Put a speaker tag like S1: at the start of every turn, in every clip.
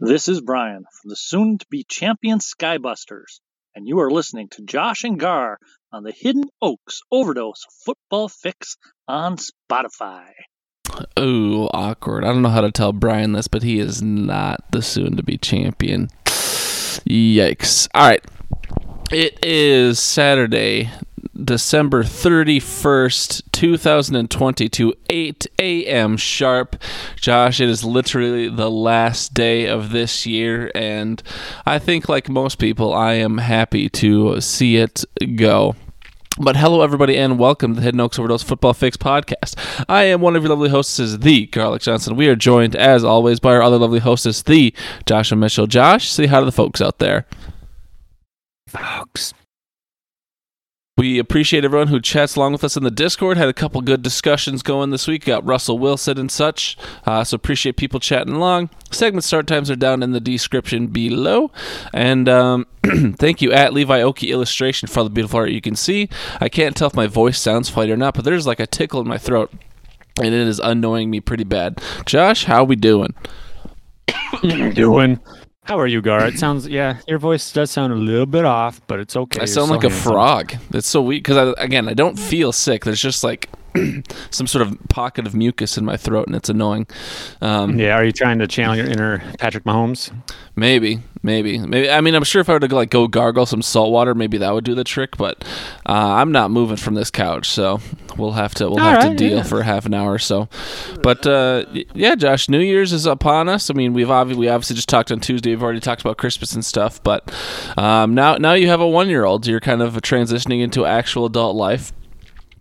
S1: This is Brian from the soon to be champion Skybusters, and you are listening to Josh and Gar on the Hidden Oaks Overdose Football Fix on Spotify.
S2: Oh, awkward. I don't know how to tell Brian this, but he is not the soon to be champion. Yikes. All right. It is Saturday, December 31st, 2022, 8 a.m. sharp. Josh, it is literally the last day of this year, and I think, like most people, I am happy to see it go. But hello, everybody, and welcome to the Hidden Oaks Overdose Football Fix podcast. I am one of your lovely hostesses, the Garlic Johnson. We are joined, as always, by our other lovely hostess, the Josh and Mitchell. Josh, say hi to the folks out there.
S3: Folks.
S2: We appreciate everyone who chats along with us in the Discord. Had a couple good discussions going this week. Got Russell Wilson and such. Uh, so appreciate people chatting along. Segment start times are down in the description below. And um, thank you at Levi Oki Illustration for all the beautiful art you can see. I can't tell if my voice sounds funny or not, but there's like a tickle in my throat, and it is annoying me pretty bad. Josh, how we doing?
S3: doing? How are you, Gar? It sounds yeah. Your voice does sound a little bit off, but it's okay.
S2: I
S3: You're
S2: sound
S3: so
S2: like a frog. It's so weak because I, again, I don't feel sick. There's just like some sort of pocket of mucus in my throat, and it's annoying. Um,
S3: Yeah, are you trying to channel your inner Patrick Mahomes?
S2: Maybe, maybe, maybe. I mean, I'm sure if I were to like go gargle some salt water, maybe that would do the trick. But uh, I'm not moving from this couch, so we'll have to we'll
S3: All
S2: have to deal
S3: yeah.
S2: for half an hour or so. But uh, yeah, Josh, New Year's is upon us. I mean, we've obviously we obviously just talked on Tuesday. We've already talked about Christmas and stuff. But um, now now you have a one year old. You're kind of transitioning into actual adult life.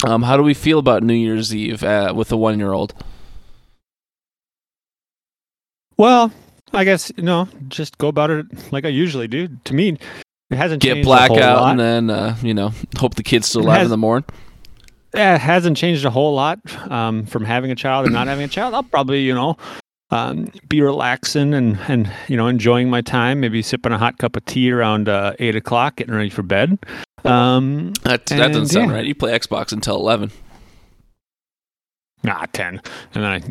S2: Um, how do we feel about New Year's Eve uh, with a one year old?
S3: Well, I guess you know, just go about it like I usually do. To me, it hasn't
S2: Get
S3: changed a whole
S2: blackout
S3: lot.
S2: and then uh, you know hope the kid's still alive in the morning.
S3: Yeah, it hasn't changed a whole lot um, from having a child and not having a child. I'll probably, you know, um, be relaxing and, and, you know, enjoying my time, maybe sipping a hot cup of tea around uh, 8 o'clock, getting ready for bed. Um,
S2: That, that doesn't sound
S3: yeah.
S2: right. You play Xbox until 11.
S3: nah, 10. And then I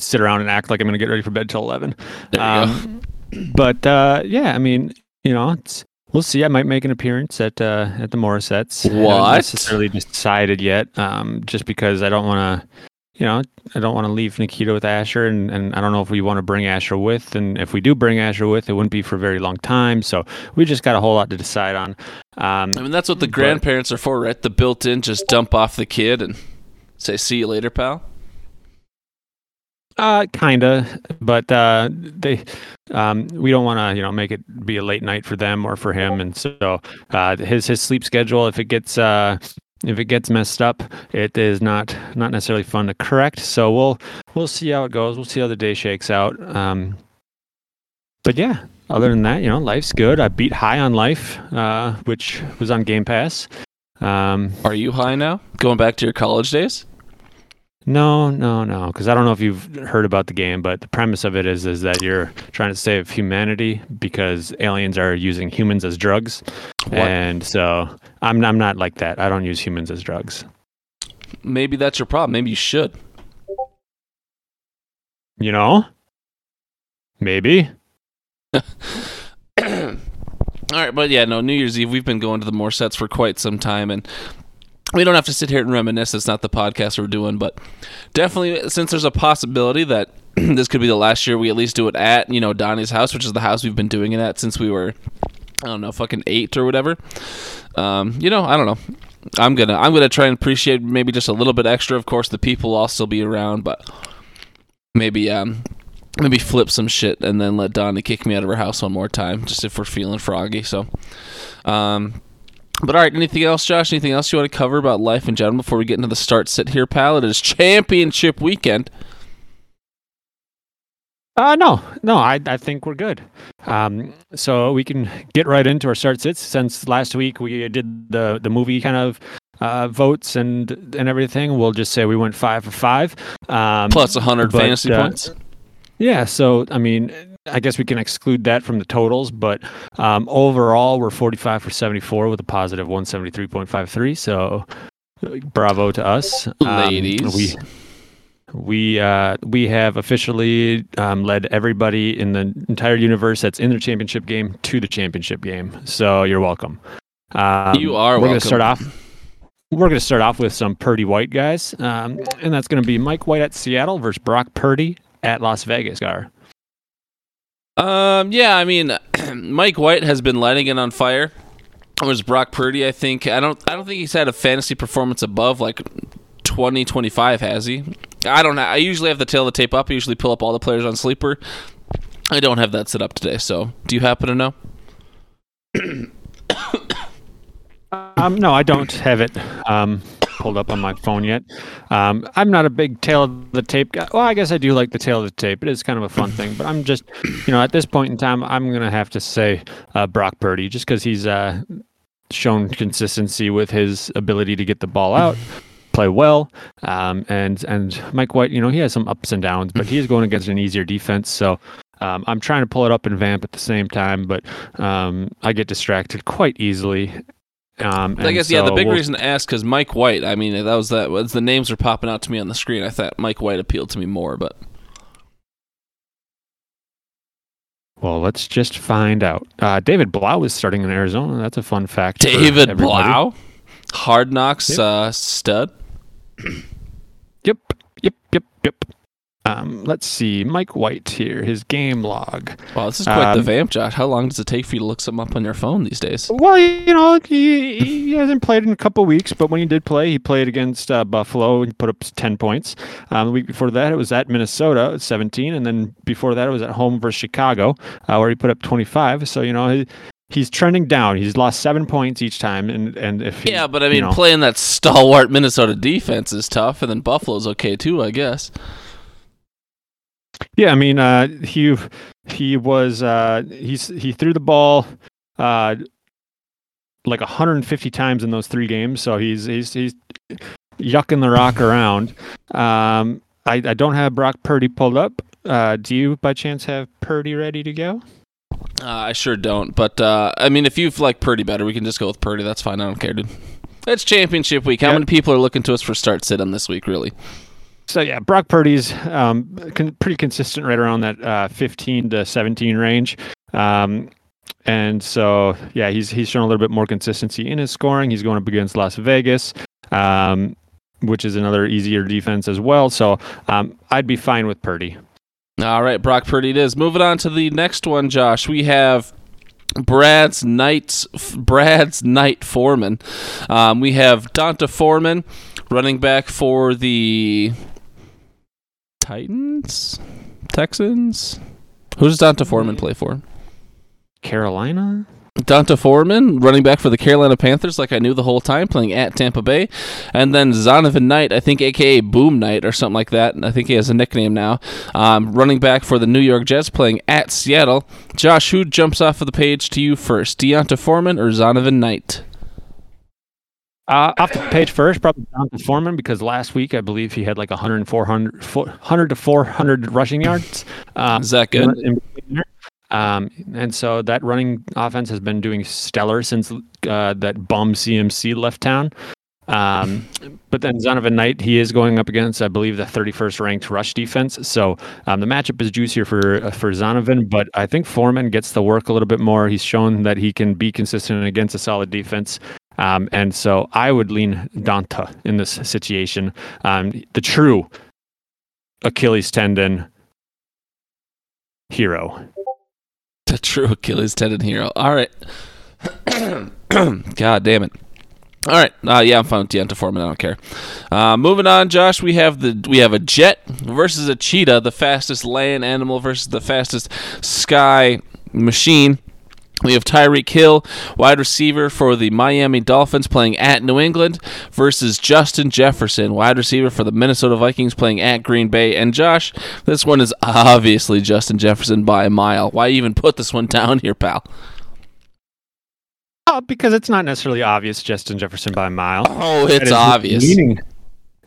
S3: sit around and act like I'm going to get ready for bed till 11.
S2: There you go.
S3: Um, but uh, yeah, I mean, you know, it's we'll see. I might make an appearance at uh, at the Morissettes. I haven't
S2: What?
S3: necessarily decided yet. Um, just because I don't want to, you know, I don't want to leave Nikita with Asher, and, and I don't know if we want to bring Asher with. And if we do bring Asher with, it wouldn't be for a very long time. So we just got a whole lot to decide on. Um,
S2: I mean, that's what the
S3: but-
S2: grandparents are for, right? The built in, just dump off the kid and say, see you later, pal.
S3: Uh, kinda, but uh, they, um, we don't want to, you know, make it be a late night for them or for him, and so uh, his his sleep schedule, if it gets uh, if it gets messed up, it is not not necessarily fun to correct. So we'll we'll see how it goes. We'll see how the day shakes out. Um, but yeah, other than that, you know, life's good. I beat High on Life, uh, which was on Game Pass. Um,
S2: Are you high now? Going back to your college days?
S3: No, no, no. Because I don't know if you've heard about the game, but the premise of it is is that you're trying to save humanity because aliens are using humans as drugs,
S2: What?
S3: and so I'm I'm not like that. I don't use humans as drugs.
S2: Maybe that's your problem. Maybe you should.
S3: You know, maybe.
S2: All right, but yeah, no, New Year's Eve, we've been going to the Morissettes for quite some time, and we don't have to sit here and reminisce. It's not the podcast we're doing, but definitely, since there's a possibility that this could be the last year we at least do it at, you know, Donnie's house, which is the house we've been doing it at since we were, I don't know, fucking eight or whatever. Um, you know, I don't know. I'm gonna, I'm gonna try and appreciate maybe just a little bit extra. Of course, the people will still be around, but maybe, um, maybe flip some shit and then let Donnie kick me out of her house one more time, just if we're feeling froggy. So, um, but all right, anything else, Josh? Anything else you want to cover about life in general before we get into the start sit here, pal? It is championship weekend.
S3: Uh, no, no. I I think we're good. Um, so we can get right into our start sits. Since last week we did the the movie kind of uh, votes and and everything, we'll just say we went five for five. Um,
S2: Plus 100
S3: but,
S2: fantasy
S3: uh,
S2: points.
S3: Yeah, so I mean, I guess we can exclude that from the totals, but um, overall, we're 45 for 74 with a positive 173.53. So, bravo to us, Um,
S2: Ladies.
S3: we we uh, we have officially um, led everybody in the entire universe that's in the championship game to the championship game. So you're welcome. Um,
S2: You are
S3: We're gonna start off. We're going to start off with some Purdy White guys, um, and that's going to be Mike White at Seattle versus Brock Purdy at Las Vegas. Gar.
S2: Um, yeah, I mean, Mike White has been lighting it on fire. Whereas Brock Purdy, I think I don't, I don't think he's had a fantasy performance above like 20, 25, has he? I don't. know. I usually have the tail the tape up. I usually pull up all the players on sleeper. I don't have that set up today. So, do you happen to know?
S3: Um, no, I don't have it um, pulled up on my phone yet. Um, I'm not a big tail of the tape guy. Well, I guess I do like the tail of the tape. It is kind of a fun thing, but I'm just, you know, at this point in time, I'm gonna have to say uh, Brock Purdy, just because he's uh, shown consistency with his ability to get the ball out, play well, um, and and Mike White, you know, he has some ups and downs, but he is going against an easier defense, so. Um, I'm trying to pull it up in Vamp at the same time, but um, I get distracted quite easily. Um,
S2: I guess yeah. The big
S3: we'll-
S2: reason to ask because Mike White. I mean, that was that. Was the names were popping out to me on the screen. I thought Mike White appealed to me more, but
S3: Well, let's just find out. Uh, David Blough is starting in Arizona. That's a fun fact.
S2: David. Blough, Hard Knocks
S3: Yep.
S2: uh, stud.
S3: Yep, yep, yep, yep. Um, let's see. Mike White here. His game log.
S2: Wow, this is quite the
S3: Um,
S2: vamp, Josh. How long does it take for you to look something up on your phone these days?
S3: Well, you know, he, he hasn't played in a couple weeks, but when he did play, he played against uh, Buffalo. He put up 10 points. Um, the week before that, it was at Minnesota, 17. And then before that, it was at home versus Chicago, uh, where he put up 25. So, you know, he, he's trending down. He's lost seven points each time. And, and if he,
S2: Yeah, but I
S3: you
S2: mean,
S3: know-
S2: playing that stalwart Minnesota defense is tough, and then Buffalo's okay too, I guess.
S3: Yeah, I mean, uh, he he was uh, he's he threw the ball uh, like 150 times in those three games, so he's he's he's yucking the rock around. Um, I, I don't have Brock Purdy pulled up. Uh, do you, by chance, have Purdy ready to go?
S2: Uh, I sure don't, but uh, I mean, if you like Purdy better, we can just go with Purdy. That's fine. I don't care, dude. It's championship week. How
S3: Yeah.
S2: many people are looking to us for start sit on this week? Really?
S3: So yeah, Brock Purdy's um, con- pretty consistent right around that uh, 15 to 17 range. Um, and so yeah, he's he's shown a little bit more consistency in his scoring. He's going up against Las Vegas, um, which is another easier defense as well. So um, I'd be fine with Purdy.
S2: All right, Brock Purdy it is. Moving on to the next one, Josh. We have Brad's Knights, Brad's Knight Foreman. Um, we have D'Onta Foreman, running back for the Titans, Texans. Who does D'Onta Foreman play for?
S3: Carolina.
S2: D'Onta Foreman, running back for the Carolina Panthers, like I knew the whole time, playing at Tampa Bay. And then Zonovan Knight, I think, aka Boom Knight or something like that. I think he has a nickname now. Um, running back for the New York Jets, playing at Seattle. Josh, who jumps off of the page to you first, D'Onta Foreman or Zonovan Knight?
S3: Uh, off the page first, probably Jonathan Foreman because last week I believe he had like 100, 400, 100 to 400 rushing yards. Um,
S2: Is that good?
S3: Um, and so that running offense has been doing stellar since uh, that bum CMC left town. Um, but then Zonovan Knight, he is going up against, I believe, the 31st ranked rush defense. So um, the matchup is juicier for uh, for Zonovan, but I think Foreman gets the work a little bit more. He's shown that he can be consistent against a solid defense. Um, and so I would lean D'Onta in this situation. Um, the true Achilles tendon hero.
S2: The true Achilles tendon hero. All right. God damn it. All right. Uh, yeah, I'm fine with D'Onta Foreman. I don't care. Uh, moving on, Josh. We have the we have a jet versus a cheetah, the fastest land animal versus the fastest sky machine. We have Tyreek Hill, wide receiver for the Miami Dolphins, playing at New England, versus Justin Jefferson, wide receiver for the Minnesota Vikings, playing at Green Bay. And Josh, this one is obviously Justin Jefferson by a mile. Why even put this one down here, pal?
S3: Oh, because it's not necessarily obvious Justin Jefferson by a mile.
S2: Oh, it's obvious.
S3: Leaning,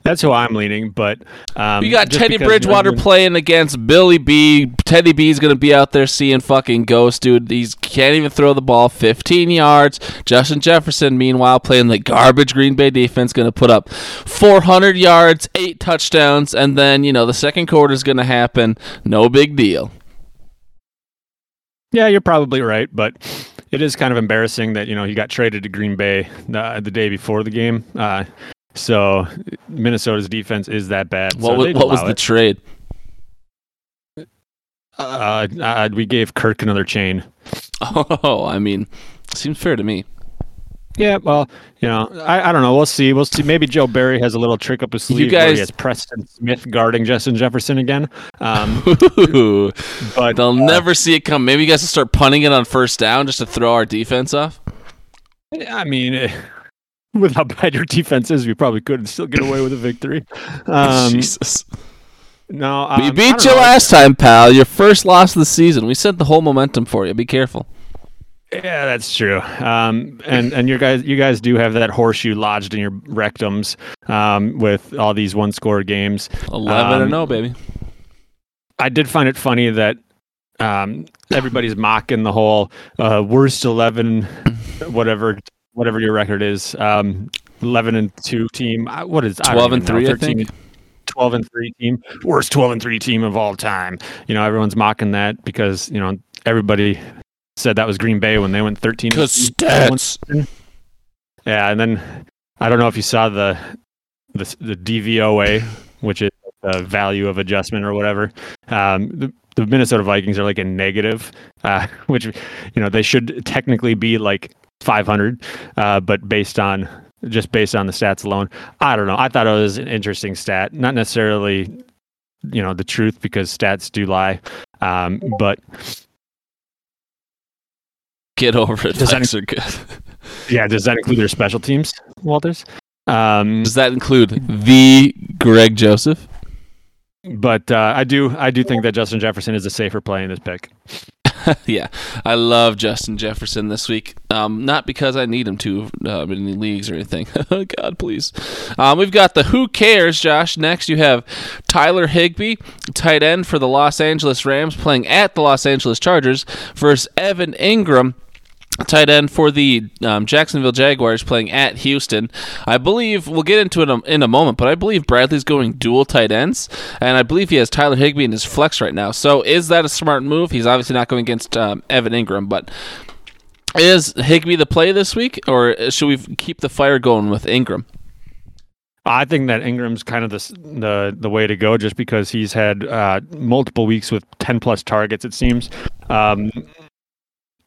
S3: That's who I'm leaning, but um,
S2: You got Teddy Bridgewater playing against Billy B. Teddy B's going to be out there seeing fucking ghosts, dude. He can't even throw the ball 15 yards. Justin Jefferson, meanwhile, playing the garbage Green Bay defense, going to put up 400 yards, eight touchdowns, and then, you know, the second quarter is going to happen. No big deal.
S3: Yeah, you're probably right, but it is kind of embarrassing that you know he got traded to Green Bay uh, the day before the game. Uh, so Minnesota's defense is that bad.
S2: What,
S3: so
S2: was, what was the
S3: it.
S2: trade?
S3: Uh, uh, we gave Kirk another chain.
S2: Oh, I mean, seems fair to me.
S3: Yeah, well, you know, I, I don't know. We'll see. We'll see. Maybe Joe Barry has a little trick up his sleeve where
S2: guys-
S3: he has Preston Smith guarding Justin Jefferson again. Um,
S2: Ooh,
S3: but
S2: they'll
S3: uh,
S2: never see it come. Maybe you guys will start punting it on first down just to throw our defense off.
S3: I mean, with how bad your defense is, we probably could still get away with a victory. Um,
S2: Jesus.
S3: no,
S2: We
S3: um, I
S2: beat you
S3: know.
S2: last time, pal. Your first loss of the season. We set the whole momentum for you. Be careful.
S3: Yeah, that's true. Um, and and you guys, you guys do have that horseshoe lodged in your rectums um, with all these one-score games.
S2: 11
S3: Um,
S2: and 0, baby.
S3: I did find it funny that um, everybody's mocking the whole uh, worst eleven, whatever whatever your record is, um, eleven and two team. What is
S2: 12 and
S3: even know,
S2: 3, I think.
S3: 12 and 3 team worst 12 and 3 team of all time you know everyone's mocking that because you know everybody said that was green bay when they went 13
S2: Because stats.
S3: yeah and then i don't know if you saw the the, the dvoa which is the value of adjustment or whatever um, the, the minnesota vikings are like a negative uh, which you know they should technically be like 500 uh, but based on just based on the stats alone i don't know i thought it was an interesting stat not necessarily you know the truth because stats do lie um, but
S2: Get over it.
S3: Does that
S2: are good.
S3: yeah does that include their special teams walters um,
S2: Does that include the Greg Joseph?
S3: but uh, i do i do think that justin jefferson is a safer play in this pick
S2: yeah, I love Justin Jefferson this week. Um, not because I need him to uh, in any leagues or anything. Oh, God, please. Um, we've got the Who Cares, Josh. Next, you have Tyler Higbee, tight end for the Los Angeles Rams, playing at the Los Angeles Chargers, versus Evan Engram. Tight end for the um, Jacksonville Jaguars playing at Houston. I believe we'll get into it in a, moment, but I believe Bradley's going dual tight ends, and I believe he has Tyler Higbee in his flex right now. So is that a smart move? He's obviously not going against um, Evan Engram, but is Higbee the play this week, or should we keep the fire going with Engram?
S3: I think that Engram's kind of the the the way to go, just because he's had uh, multiple weeks with ten plus targets. It seems, um,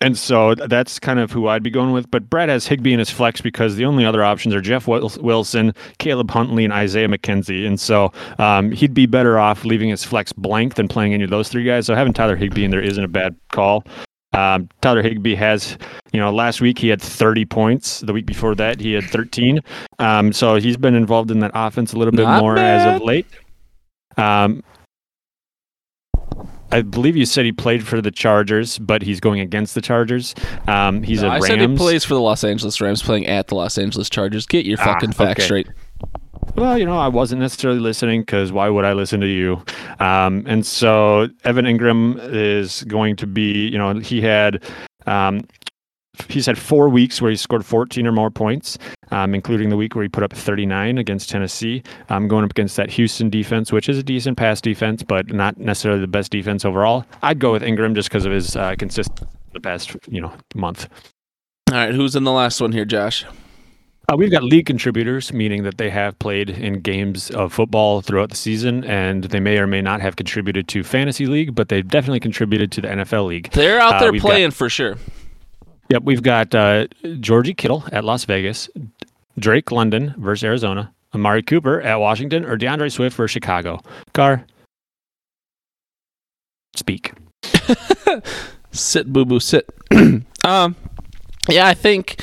S3: and so that's kind of who I'd be going with. But Brad has Higbee in his flex because the only other options are Jeff Wilson, Caleb Huntley, and Isaiah McKenzie, and so um, he'd be better off leaving his flex blank than playing any of those three guys. So having Tyler Higbee in there isn't a bad call. Um, Tyler Higbee has, you know, last week he had 30 points. The week before that he had 13. Um, so he's been involved in that offense a little bit
S2: Not
S3: more as of late. Um, I believe you said he played for the Chargers, but he's going against the Chargers. Um, he's a
S2: I
S3: Rams.
S2: I said he plays for the Los Angeles Rams, playing at the Los Angeles Chargers. Get your
S3: Ah,
S2: fucking facts
S3: okay.
S2: straight.
S3: Well, you know, I wasn't necessarily listening because why would I listen to you? Um, and so Evan Engram is going to be, you know, he had. Um, He's had four weeks where he scored 14 or more points, um, including the week where he put up 39 against Tennessee. Um, going up against that Houston defense, which is a decent pass defense, but not necessarily the best defense overall. I'd go with Engram just because of his uh, consistency the past, you know, month.
S2: All right, who's in the last one here, Josh?
S3: Uh, we've got league contributors, meaning that they have played in games of football throughout the season, and they may or may not have contributed to fantasy league, but they've definitely contributed to the NFL league.
S2: They're out
S3: Uh,
S2: there
S3: we've got-
S2: playing for sure.
S3: Yep, we've got uh, Georgie Kittle at Las Vegas, Drake London versus Arizona, Amari Cooper at Washington, or D'Andre Swift versus Chicago. Gar, speak.
S2: Sit, boo boo, sit. um, yeah, I think.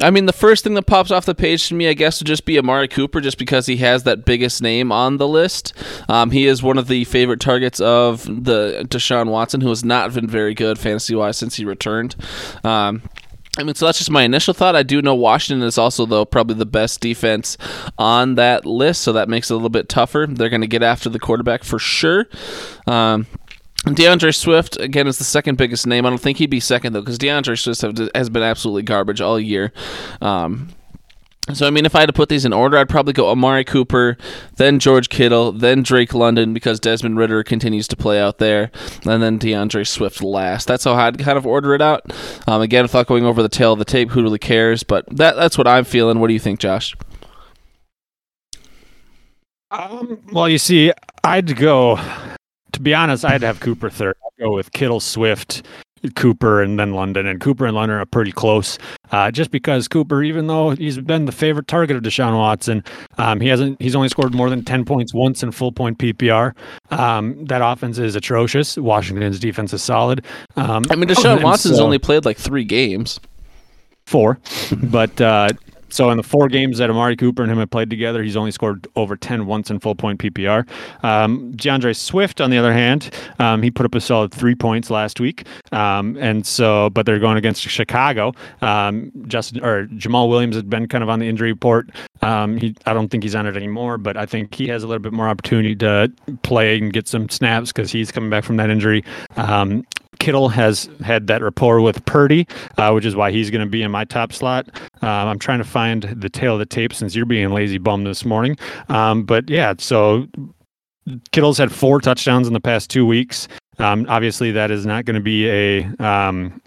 S2: I mean, the first thing that pops off the page to me, I guess, would just be Amari Cooper, just because he has that biggest name on the list. Um, he is one of the favorite targets of the Deshaun Watson, who has not been very good fantasy wise since he returned. Um, I mean, so that's just my initial thought. I do know Washington is also, though, probably the best defense on that list, so that makes it a little bit tougher. They're going to get after the quarterback for sure. Um, D'Andre Swift again is the second biggest name. I don't think he'd be second though, because D'Andre Swift has been absolutely garbage all year. Um, so I mean, if I had to put these in order, I'd probably go Amari Cooper, then George Kittle, then Drake London because Desmond Ridder continues to play out there, and then D'Andre Swift last. That's how I'd kind of order it out. Um, again, without going over the tail of the tape, who really cares? But that that's what I'm feeling. What do you think, Josh?
S3: Um, well, you see, I'd go. To be honest, I'd have Cooper third. I'd go with Kittle, Swift, Cooper and then London. And Cooper and London are pretty close. Uh, just because Cooper, even though he's been the favorite target of Deshaun Watson, um, he hasn't. He's only scored more than ten points once in full point PPR. Um, that offense is atrocious. Washington's defense is solid. Um,
S2: I mean, Deshaun Watson's so, only played like three games.
S3: Four, but uh, so in the four games that Amari Cooper and him have played together, he's only scored over 10 once in full point PPR. Um, D'Andre Swift, on the other hand, um, he put up a solid three points last week. Um, and so, but they're going against Chicago. Um, Justin or Jamaal Williams has been kind of on the injury report. Um, he, I don't think he's on it anymore, but I think he has a little bit more opportunity to play and get some snaps because he's coming back from that injury. Kittle has had that rapport with Purdy, uh, which is why he's going to be in my top slot. Um, I'm trying to find the tail of the tape since you're being lazy bum this morning. Um, but yeah, so Kittle's had four touchdowns in the past two weeks. Um, obviously, that is not going to be a um,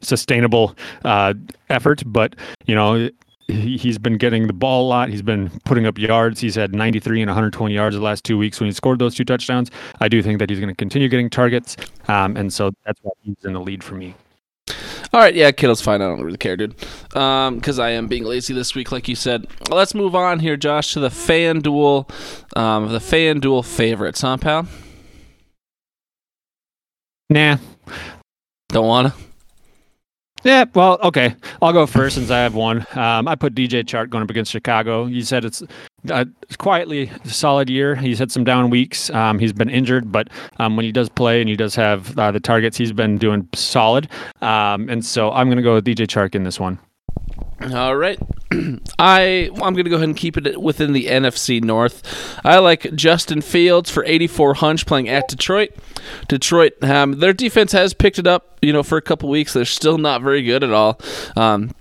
S3: sustainable uh, effort, but you know he, has been getting the ball a lot. He's been putting up yards. He's had 93 and 120 yards the last two weeks when he scored those two touchdowns. I do think that he's going to continue getting targets, um, and so that's why he's in the lead for me.
S2: All right, yeah, Kittle's fine. I don't really care, dude. Because um, I am being lazy this week, like you said. Let's move on here, Josh, to the FanDuel, um, the FanDuel favorites, huh, pal?
S3: Nah.
S2: Don't wanna.
S3: Yeah, well, okay. I'll go first since I have one. Um, I put DJ Chark going up against Chicago. You said it's uh, quietly solid year. He's had some down weeks. Um, he's been injured, but um, when he does play and he does have uh, the targets, he's been doing solid. Um, and so I'm going to go with DJ Chark in this one.
S2: All right. I I'm going to go ahead and keep it within the NFC North. I like Justin Fields for 84 hunch playing at Detroit. Detroit, um, their defense has picked it up, you know, for a couple weeks. They're still not very good at all. Um,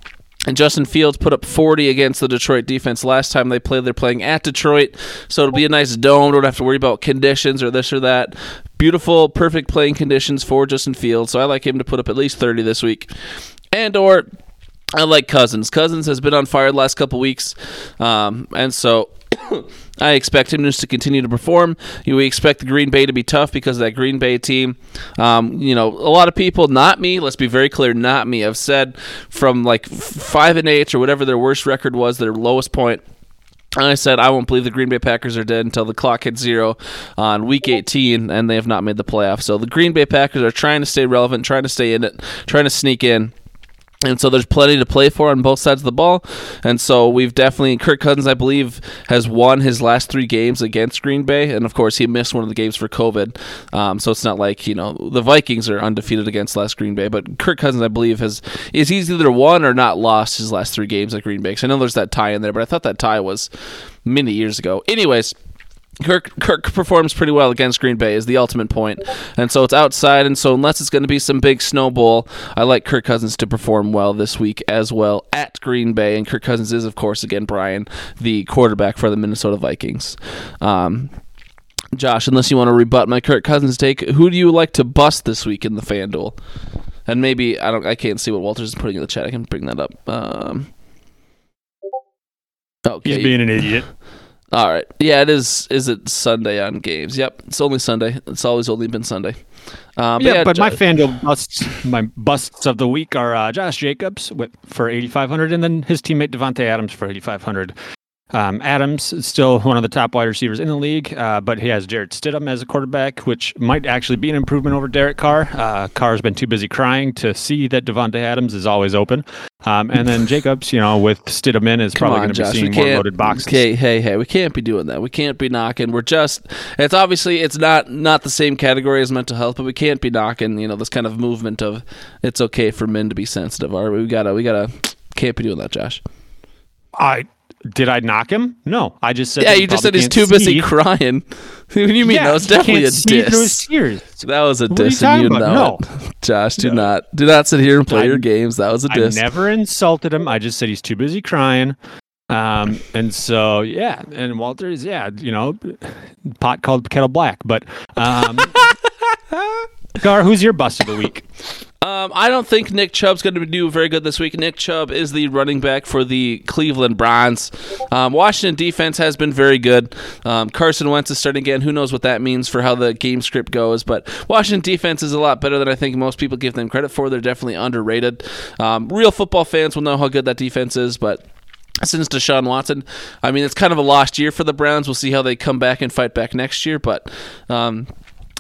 S2: and Justin Fields put up 40 against the Detroit defense last time they played. They're playing at Detroit, so it'll be a nice dome. Don't have to worry about conditions or this or that. Beautiful, perfect playing conditions for Justin Fields. So I like him to put up at least 30 this week. And or I like Cousins. Cousins has been on fire the last couple weeks, um, and so I expect him just to continue to perform. We expect the Green Bay to be tough because that Green Bay team. Um, you know, a lot of people, not me. Let's be very clear, not me. I've said from like five and eight or whatever their worst record was, their lowest point. And I said I won't believe the Green Bay Packers are dead until the clock hits zero on Week 18, and they have not made the playoffs. So the Green Bay Packers are trying to stay relevant, trying to stay in it, trying to sneak in. And so there's plenty to play for on both sides of the ball. And so we've definitely, Kirk Cousins, I believe, has won his last three games against Green Bay. And of course, he missed one of the games for COVID. Um, so it's not like, you know, the Vikings are undefeated against last Green Bay. But Kirk Cousins, I believe, has is he's either won or not lost his last three games at Green Bay. So I know there's that tie in there, but I thought that tie was many years ago. Anyways. Kirk, Kirk performs pretty well against Green Bay is the ultimate point, and so it's outside. And so unless it's going to be some big snowball, I like Kirk Cousins to perform well this week as well at Green Bay. And Kirk Cousins is, of course, again Brian, the quarterback for the Minnesota Vikings. Um, Josh, unless you want to rebut my Kirk Cousins take, who do you like to bust this week in the FanDuel? And maybe I don't, I can't see what Walters is putting in the chat. I can bring that up. Um,
S3: okay. He's being an idiot.
S2: All right. Yeah, it is. Is it Sunday on games? Yep. It's only Sunday. It's always only been Sunday.
S3: Um, yeah, but, yeah, but my FanDuel busts, my busts of the week are uh, Josh Jacobs with, for 8,500 and then his teammate Davante Adams for 8,500. Um, Adams is still one of the top wide receivers in the league, uh, but he has Jarrett Stidham as a quarterback, which might actually be an improvement over Derek Carr. Uh, Carr's been too busy crying to see that Davante Adams is always open. Um, and then Jacobs, you know, with Stidham in, is probably going to be seeing more loaded boxes.
S2: Okay, hey, hey, we can't be doing that. We can't be knocking. We're just. It's obviously it's not not the same category as mental health, but we can't be knocking. You know, this kind of movement of it's okay for men to be sensitive. All right, we gotta we gotta can't be doing that, Josh.
S3: I did I knock him? No, I just said.
S2: Yeah, you just said he's too busy see. crying. what do you mean? Yeah, that was definitely a diss. That was a what diss, and you know no. it. Josh, do no. not do not sit here and play I, your games. That was a diss.
S3: I never insulted him. I just said he's too busy crying. Um, and so yeah, and Walter's yeah, you know, pot called kettle black. But um, Gar, who's your bust of the week?
S2: Um, I don't think Nick Chubb's going to do very good this week. Nick Chubb is the running back for the Cleveland Browns. Um, Washington defense has been very good. Um, Carson Wentz is starting again. Who knows what that means for how the game script goes? But Washington defense is a lot better than I think most people give them credit for. They're definitely underrated. Um, real football fans will know how good that defense is, but since Deshaun Watson. I mean, it's kind of a lost year for the Browns. We'll see how they come back and fight back next year, but um,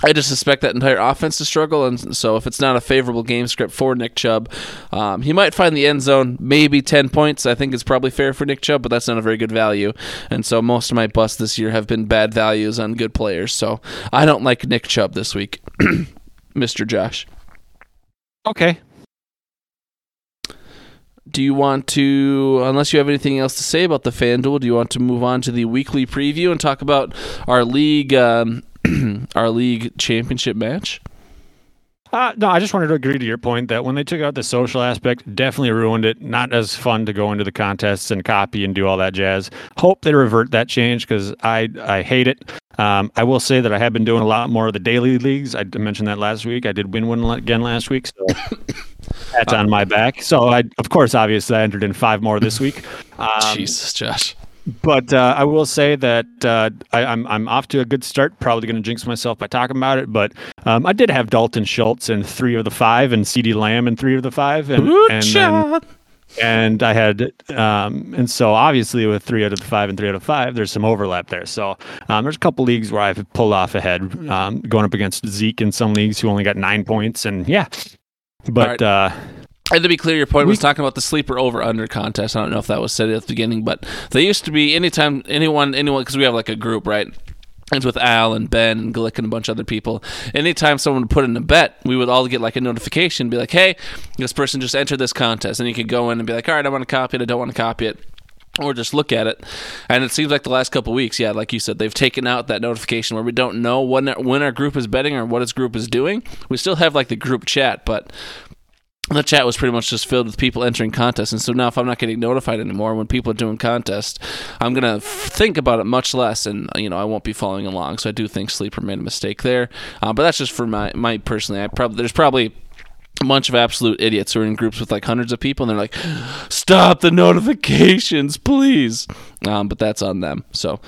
S2: I just suspect that entire offense to struggle, and so if it's not a favorable game script for Nick Chubb, um, he might find the end zone, maybe ten points. I think it's probably fair for Nick Chubb, but that's not a very good value. And so most of my busts this year have been bad values on good players. So I don't like Nick Chubb this week, Mister Josh.
S3: Okay.
S2: Do you want to, unless you have anything else to say about the FanDuel, do you want to move on to the weekly preview and talk about our league? Um, our league championship match?
S3: Uh, no, I just wanted to agree to your point that when they took out the social aspect, definitely ruined it. Not as fun to go into the contests and copy and do all that jazz. Hope they revert that change because I I hate it. Um, I will say that I have been doing a lot more of the daily leagues. I mentioned that last week. I did win one again last week, so that's on my back. So I, of course, obviously, I entered in five more this week.
S2: Um, Jesus, Josh
S3: but uh, I will say that uh, I, am I'm, I'm off to a good start. Probably going to jinx myself by talking about it, but um, I did have Dalton Schultz in three of the five, and CeeDee Lamb in three of the five, and and, then, and I had um, and so obviously with three out of the five and three out of five, there's some overlap there. So um, there's a couple leagues where I've pulled off ahead, um, going up against Zeke in some leagues who only got nine points, and yeah, but. Right. Uh,
S2: and to be clear, your point we, was talking about the sleeper over under contest. I don't know if that was said at the beginning, but they used to be anytime anyone anyone because we have like a group, right? It's with Al and Ben and Glick and a bunch of other people. Anytime someone would put in a bet, we would all get like a notification, be like, "Hey, this person just entered this contest," and you could go in and be like, "All right, I want to copy it. I don't want to copy it." or just look at it. And it seems like the last couple weeks, yeah, like you said, they've taken out that notification where we don't know when when our group is betting or what its group is doing. We still have like the group chat, but the chat was pretty much just filled with people entering contests. And so now if i'm not getting notified anymore when people are doing contests i'm going to think about it much less and you know i won't be following along. So i do think sleeper made a mistake there. Uh, but that's just for my my personally i probably there's probably bunch of absolute idiots who are in groups with like hundreds of people and they're like stop the notifications please. Um, but that's on them. So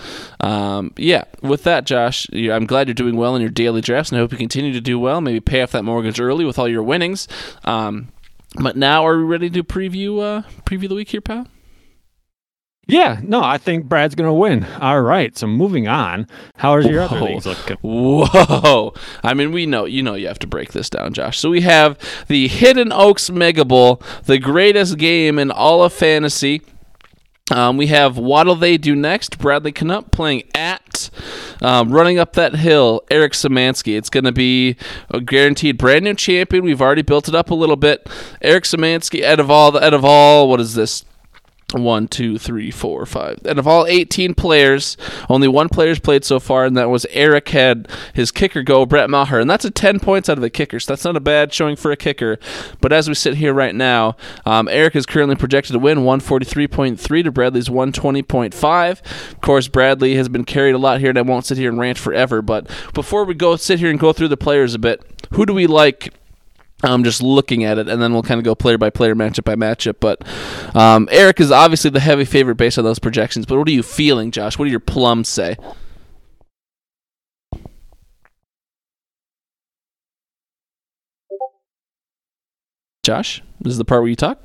S2: um, yeah with that josh i'm glad you're doing well in your daily drafts and i hope you continue to do well. Maybe pay off that mortgage early with all your winnings. Um, but now are we ready to preview uh, preview the week here pal
S3: yeah, no, I think Brad's going to win. All right, so moving on. How are your Whoa. other looking?
S2: Whoa! I mean, we know you know you have to break this down, Josh. So we have the Hidden Oaks Mega Bowl, the greatest game in all of fantasy. Um, we have What'll They Do Next? Bradley Canup playing at um, running up that hill, Eric Samansky. It's going to be a guaranteed brand new champion. We've already built it up a little bit. Eric Samansky, out of all, out of all, what is this? One, two, three, four, five. And of all 18 players, only one player's played so far, and that was Eric had his kicker go, Brett Maher. And that's a 10 points out of the kicker, so that's not a bad showing for a kicker. But as we sit here right now, um, Eric is currently projected to win 143.3 to Bradley's 120.5. Of course, Bradley has been carried a lot here, and I won't sit here and rant forever. But before we go sit here and go through the players a bit, who do we like um, just looking at it, and then we'll kind of go player by player, matchup by matchup. But um, Eric is obviously the heavy favorite based on those projections. But what are you feeling, Josh? What do your plums say? Josh, this is the part where you talk.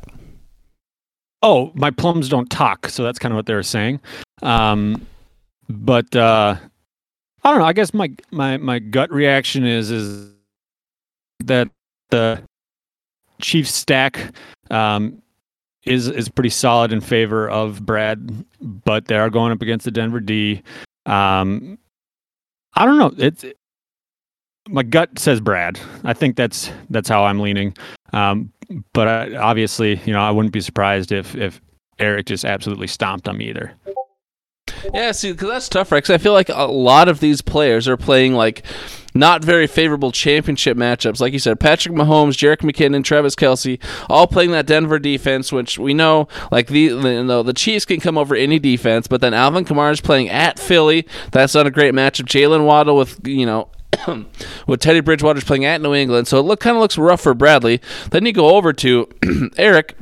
S3: Oh, my plums don't talk, so that's kind of what they were saying. Um, but uh, I don't know. I guess my my my gut reaction is is that the Chiefs stack um, is is pretty solid in favor of Brad, but they are going up against the Denver D. Um, I don't know. It's my gut says Brad. I think that's that's how I'm leaning. Um, but I, obviously, you know, I wouldn't be surprised if if Eric just absolutely stomped them either.
S2: Yeah, see, because that's tough, right? Because I feel like a lot of these players are playing like not very favorable championship matchups. Like you said, Patrick Mahomes, Jerick McKinnon, Travis Kelce, all playing that Denver defense, which we know like the you know, the Chiefs can come over any defense, but then Alvin Kamara is playing at Philly. That's not a great matchup. Jaylen Waddle with you know with Teddy Bridgewater's playing at New England, so it look kind of looks rough for Bradley. Then you go over to Eric.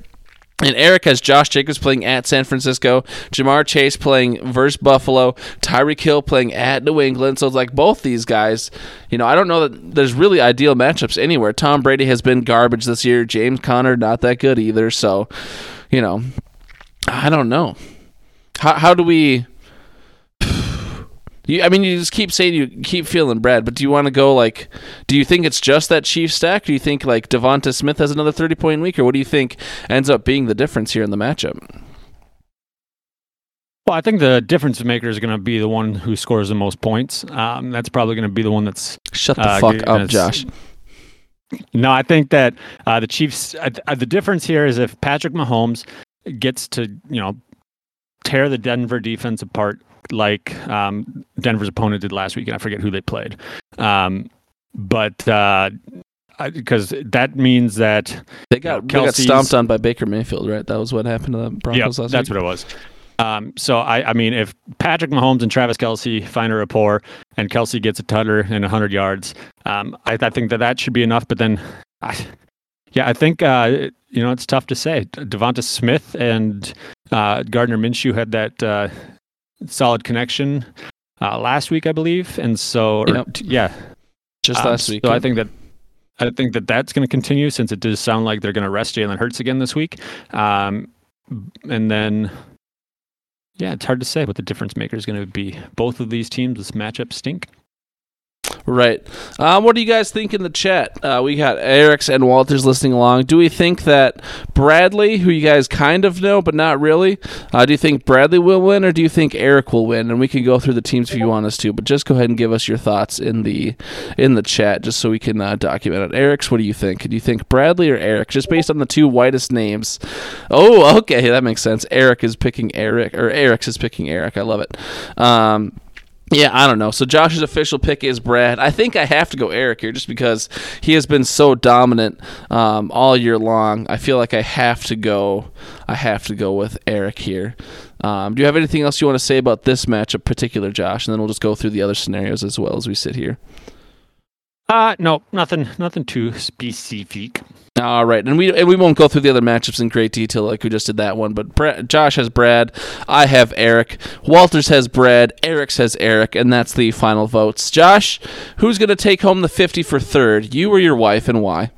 S2: And Eric has Josh Jacobs playing at San Francisco, Ja'Marr Chase playing versus Buffalo, Tyreek Hill playing at New England. So it's like both these guys, you know, I don't know that there's really ideal matchups anywhere. Tom Brady has been garbage this year. James Conner not that good either. So, you know, I don't know. How how do we you, I mean, you just keep saying you keep feeling Brad, but do you want to go like? Do you think it's just that Chief stack? Do you think like DeVonta Smith has another thirty point week, or what do you think ends up being the difference here in the matchup?
S3: Well, I think the difference maker is going to be the one who scores the most points. Um, that's probably going to be the one that's
S2: shut the uh, fuck up, Josh.
S3: No, I think that uh, the Chiefs. Uh, the difference here is if Patrick Mahomes gets to you know tear the Denver defense apart like um, Denver's opponent did last week, and I forget who they played. Um, but because uh, that means that
S2: they got, they got stomped on by Baker Mayfield, right? That was what happened to the Broncos
S3: yep,
S2: last
S3: that's
S2: week.
S3: That's what it was. Um, so I, I mean, if Patrick Mahomes and Travis Kelce find a rapport, and Kelce gets a tutter and 100 yards, um, I, I, think that that should be enough. But then, I, yeah, I think uh, you know it's tough to say. DeVonta Smith and uh, Gardner Minshew had that uh, solid connection uh, last week, I believe, and so or, yeah,
S2: just um, last week.
S3: So I think that I think that that's going to continue since it does sound like they're going to rest Jalen Hurts again this week, um, and then yeah, it's hard to say what the difference maker is going to be. Both of these teams, this matchup stink.
S2: Right. Um, what do you guys think in the chat? Uh, we got Eric's and Walter's listening along. Do we think that Bradley, who you guys kind of know but not really, uh, do you think Bradley will win or do you think Eric will win? And we can go through the teams if you want us to, but just go ahead and give us your thoughts in the in the chat just so we can uh, document it. Eric's, what do you think? Do you think Bradley or Eric? Just based on the two whitest names. Oh, okay, that makes sense. Eric is picking Eric, or Eric's is picking Eric. I love it. Um, yeah, I don't know. So Josh's official pick is Brad. I think I have to go Eric here just because he has been so dominant um, all year long. I feel like I have to go. I have to go with Eric here. Um, do you have anything else you want to say about this matchup, particular, Josh? And then we'll just go through the other scenarios as well as we sit here.
S3: Uh no, nothing, nothing too specific.
S2: All right, and we and we won't go through the other matchups in great detail like we just did that one. But Josh has Brad, I have Eric, Walters has Brad, Eric says Eric, and that's the final votes. Josh, who's going to take home the fifty for third? You or your wife, and why?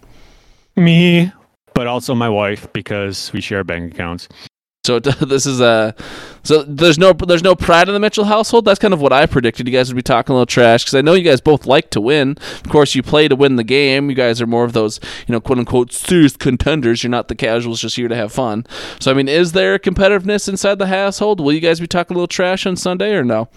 S3: Me, but also my wife because we share bank accounts.
S2: So this is a so there's no there's no pride in the Mitchell household. That's kind of what I predicted. You guys would be talking a little trash because I know you guys both like to win. Of course, you play to win the game. You guys are more of those you know quote unquote serious contenders. You're not the casuals just here to have fun. So I mean, is there competitiveness inside the household? Will you guys be talking a little trash on Sunday or no?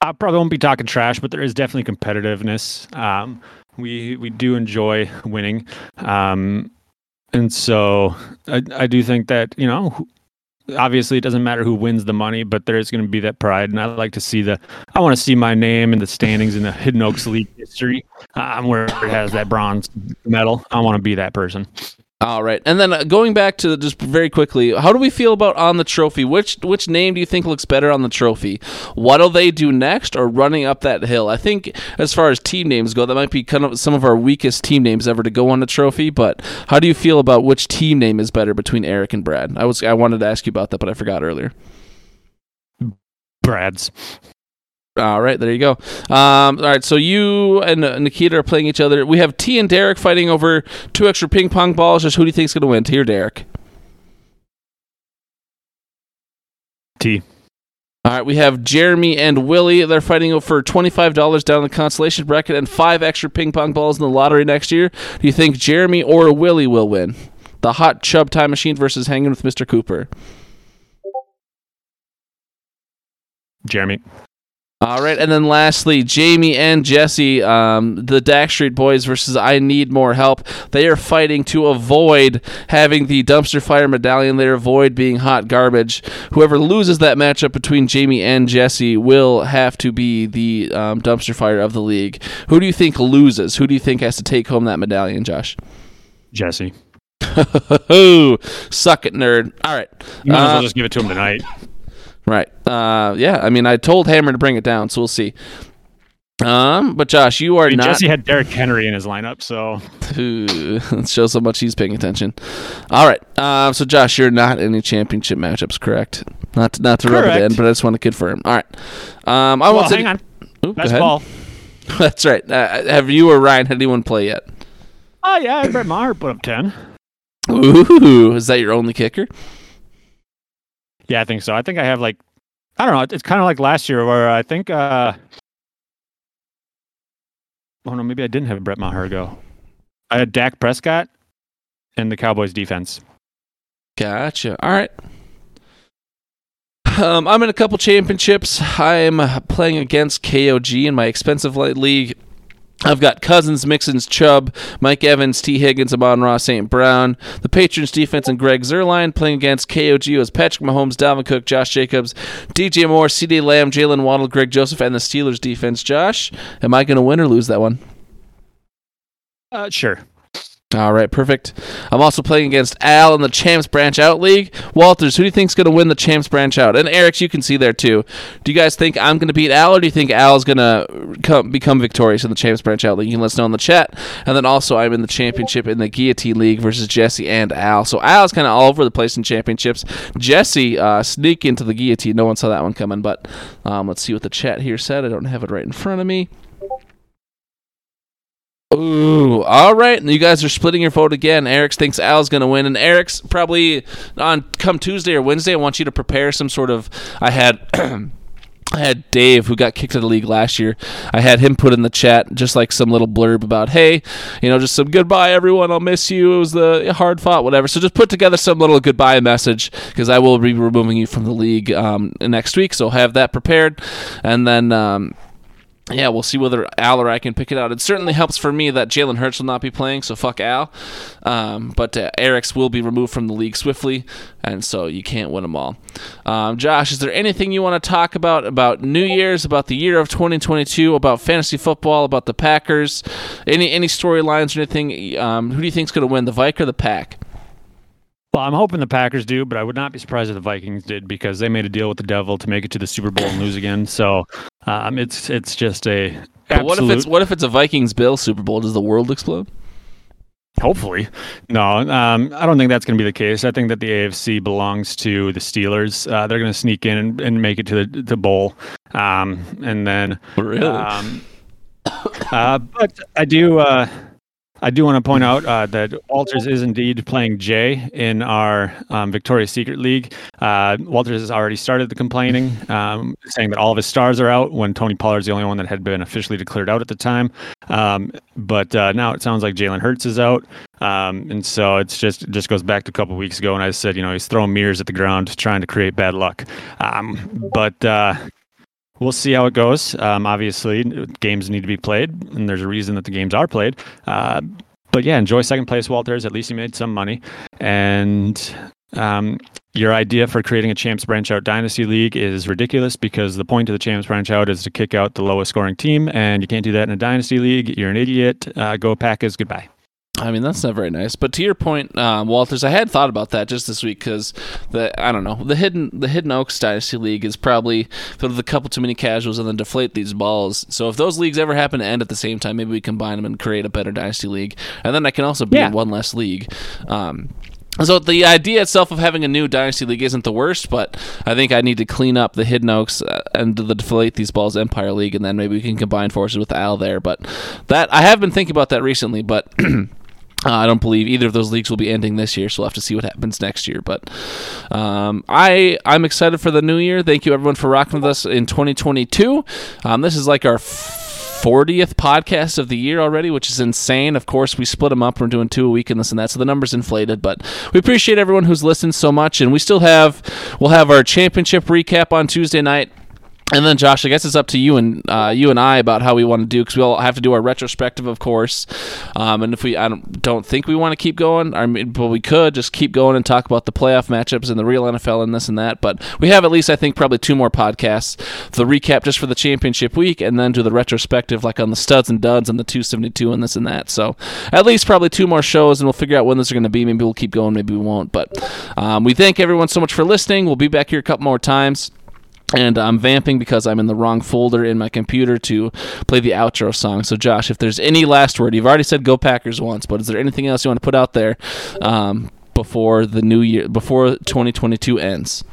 S3: I probably won't be talking trash, but there is definitely competitiveness. Um, we we do enjoy winning. Um, and so I, I do think that, you know, obviously it doesn't matter who wins the money, but there's going to be that pride. And I like to see the, I want to see my name in the standings in the Hidden Oaks League history. I'm where it has that bronze medal. I want to be that person.
S2: All right, and then uh, going back to just very quickly, how do we feel about on the trophy? Which which name do you think looks better on the trophy? What'll they do next, or running up that hill? I think as far as team names go, that might be kind of some of our weakest team names ever to go on the trophy. But how do you feel about which team name is better between Eric and Brad? I was I wanted to ask you about that, but I forgot earlier.
S3: Brad's.
S2: All right, there you go. Um, all right, so you and Nikita are playing each other. We have T and Derek fighting over two extra ping pong balls. Just who do you think is going to win, T or Derek?
S3: T.
S2: All right, we have Jeremy and Willie. They're fighting for $25 down the consolation bracket and five extra ping pong balls in the lottery next year. Do you think Jeremy or Willie will win? The hot chub time machine versus hanging with Mr. Cooper.
S3: Jeremy.
S2: All right, and then lastly, Jamie and Jesse, um, the Dak Street Boys versus I Need More Help. They are fighting to avoid having the dumpster fire medallion. They avoid being hot garbage. Whoever loses that matchup between Jamie and Jesse will have to be the um, dumpster fire of the league. Who do you think loses? Who do you think has to take home that medallion, Josh?
S3: Jesse.
S2: Suck it, nerd. All right.
S3: You might as
S2: Uh,
S3: well just give it to him tonight.
S2: Right. Uh, yeah. I mean, I told Hammer to bring it down, so we'll see. Um, but Josh, you are
S3: I mean,
S2: not.
S3: Jesse had Derrick Henry in his lineup, so
S2: that shows how much he's paying attention. All right. Um, so Josh, you're not in any championship matchups, correct? Not to, not to rub it in, but I just want to confirm. All right. Um, I
S3: well,
S2: won't say.
S3: hang on.
S2: Ooh,
S3: Best ball.
S2: That's right. Uh, have you or Ryan had anyone play yet?
S3: Oh yeah, I bet Maher put up ten.
S2: Ooh, is that your only kicker?
S3: Yeah, I think so. I think I have like I don't know. It's kind of like last year where I think uh oh no, maybe I didn't have Brett Maher go. I had Dak Prescott and the Cowboys defense.
S2: Gotcha. All right. Um, I'm in a couple championships. I'm playing against KOG in my expensive light league. I've got Cousins, Mixon's, Chubb, Mike Evans, Tee Higgins, Amon Ross, St. Brown, the Patriots defense, and Greg Zuerlein playing against KOG as Patrick Mahomes, Dalvin Cook, Josh Jacobs, DJ Moore, CeeDee Lamb, Jaylen Waddle, Greg Joseph, and the Steelers defense. Josh, am I going to win or lose that one?
S3: Uh sure.
S2: All right, perfect. I'm also playing against Al in the Champs Branch Out League. Walters, who do you think's going to win the Champs Branch Out? And Eric, you can see there too. Do you guys think I'm going to beat Al, or do you think Al's going to come, become victorious in the Champs Branch Out League? You can let us know in the chat. And then also, I'm in the championship in the Guillotine League versus Jesse and Al. So Al's kind of all over the place in championships. Jesse uh, sneak into the Guillotine. No one saw that one coming, but um, let's see what the chat here said. I don't have it right in front of me. Ooh, all right. And you guys are splitting your vote again. Eric's thinks Al's going to win, and Eric's probably on come Tuesday or Wednesday. I want you to prepare some sort of. I had. I had Dave, who got kicked out of the league last year. I had him put in the chat just like some little blurb about, hey, you know, just some goodbye, everyone. I'll miss you. It was the hard fought, whatever. So just put together some little goodbye message because I will be removing you from the league um, next week. So have that prepared, and then. Um, yeah, we'll see whether Al or I can pick it out. It certainly helps for me that Jalen Hurts will not be playing, so fuck Al. Um, but uh, Eric's will be removed from the league swiftly, and so you can't win them all. Um, Josh, is there anything you want to talk about about New Year's, about the year of 2022, about fantasy football, about the Packers? Any any storylines or anything? Um, who do you think's going to win, the Vike or the Pack?
S3: Well, I'm hoping the Packers do, but I would not be surprised if the Vikings did because they made a deal with the devil to make it to the Super Bowl and lose again. So um, it's it's just a
S2: But what if it's what if it's a Vikings Bill Super Bowl? Does the world explode?
S3: Hopefully, no. Um, I don't think that's going to be the case. I think that the AFC belongs to the Steelers. Uh, they're going to sneak in and, and make it to the, the bowl, um, and then.
S2: Really?
S3: Um, uh, but I do. Uh, I do want to point out uh, that Walters is indeed playing Jay in our um, Victoria's Secret League. Uh, Walters has already started the complaining, um, saying that all of his stars are out when Tony Pollard's the only one that had been officially declared out at the time. Um, but uh, now it sounds like Jalen Hurts is out, um, and so it's just it just goes back to a couple weeks ago when I said you know he's throwing mirrors at the ground trying to create bad luck. Um, but uh, we'll see how it goes. Um, obviously, games need to be played, and there's a reason that the games are played. Uh, but yeah, enjoy second place, Walters. At least you made some money. And um, your idea for creating a Champs Branch Out Dynasty League is ridiculous because the point of the Champs Branch Out is to kick out the lowest scoring team, and you can't do that in a Dynasty League. You're an idiot. Uh, go Packers. Goodbye.
S2: I mean, that's not very nice. But to your point, um, Walters, I had thought about that just this week because the I don't know the hidden the Hidden Oaks Dynasty League is probably filled with a couple too many casuals and then deflate these balls. So if those leagues ever happen to end at the same time, maybe we combine them and create a better Dynasty League, and then I can also be
S3: Yeah.
S2: in one less league. Um, so the idea itself of having a new dynasty league isn't the worst, but I think I need to clean up the Hidden Oaks uh, and the deflate these balls Empire League, and then maybe we can combine forces with Al there. But that I have been thinking about that recently, but. Uh, I don't believe either of those leagues will be ending this year, so we'll have to see what happens next year. But um, I I'm excited for the new year. Thank you everyone for rocking with us in 2022. Um, this is like our 40th podcast of the year already, which is insane. Of course, we split them up. We're doing two a week and this and that, so the number's inflated. But we appreciate everyone who's listened so much, and we still have we'll have our championship recap on Tuesday night. And then Josh, I guess it's up to you and uh, you and I about how we want to do because we all have to do our retrospective, of course. Um, and if we, I don't, don't think we want to keep going, I mean, but we could just keep going and talk about the playoff matchups and the real NFL and this and that. But we have at least, I think, probably two more podcasts: the recap just for the championship week, and then do the retrospective, like on the studs and duds and the 272 and this and that. So at least probably two more shows, and we'll figure out when those are going to be. Maybe we'll keep going, maybe we won't. But um, we thank everyone so much for listening. We'll be back here a couple more times and I'm vamping because I'm in the wrong folder in my computer to play the outro song. So, Josh, if there's any last word, you've already said "Go Packers" once, but is there anything else you want to put out there um, before the new year, before 2022 ends?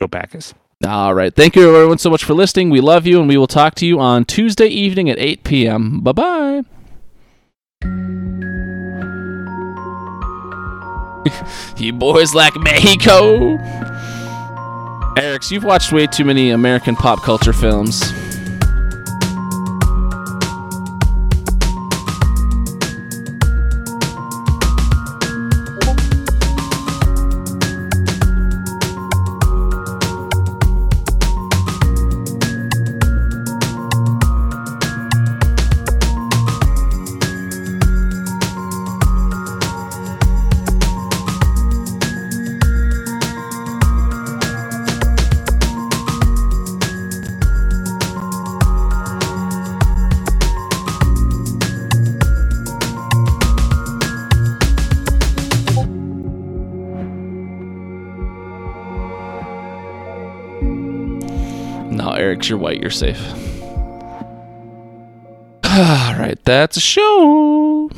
S3: Go Packers.
S2: All right. Thank you, everyone, so much for listening. We love you, and we will talk to you on Tuesday evening at 8 p.m. Bye bye. you boys like Mexico? Erics, you've watched way too many American pop culture films. You're white. You're safe. All right, that's a show.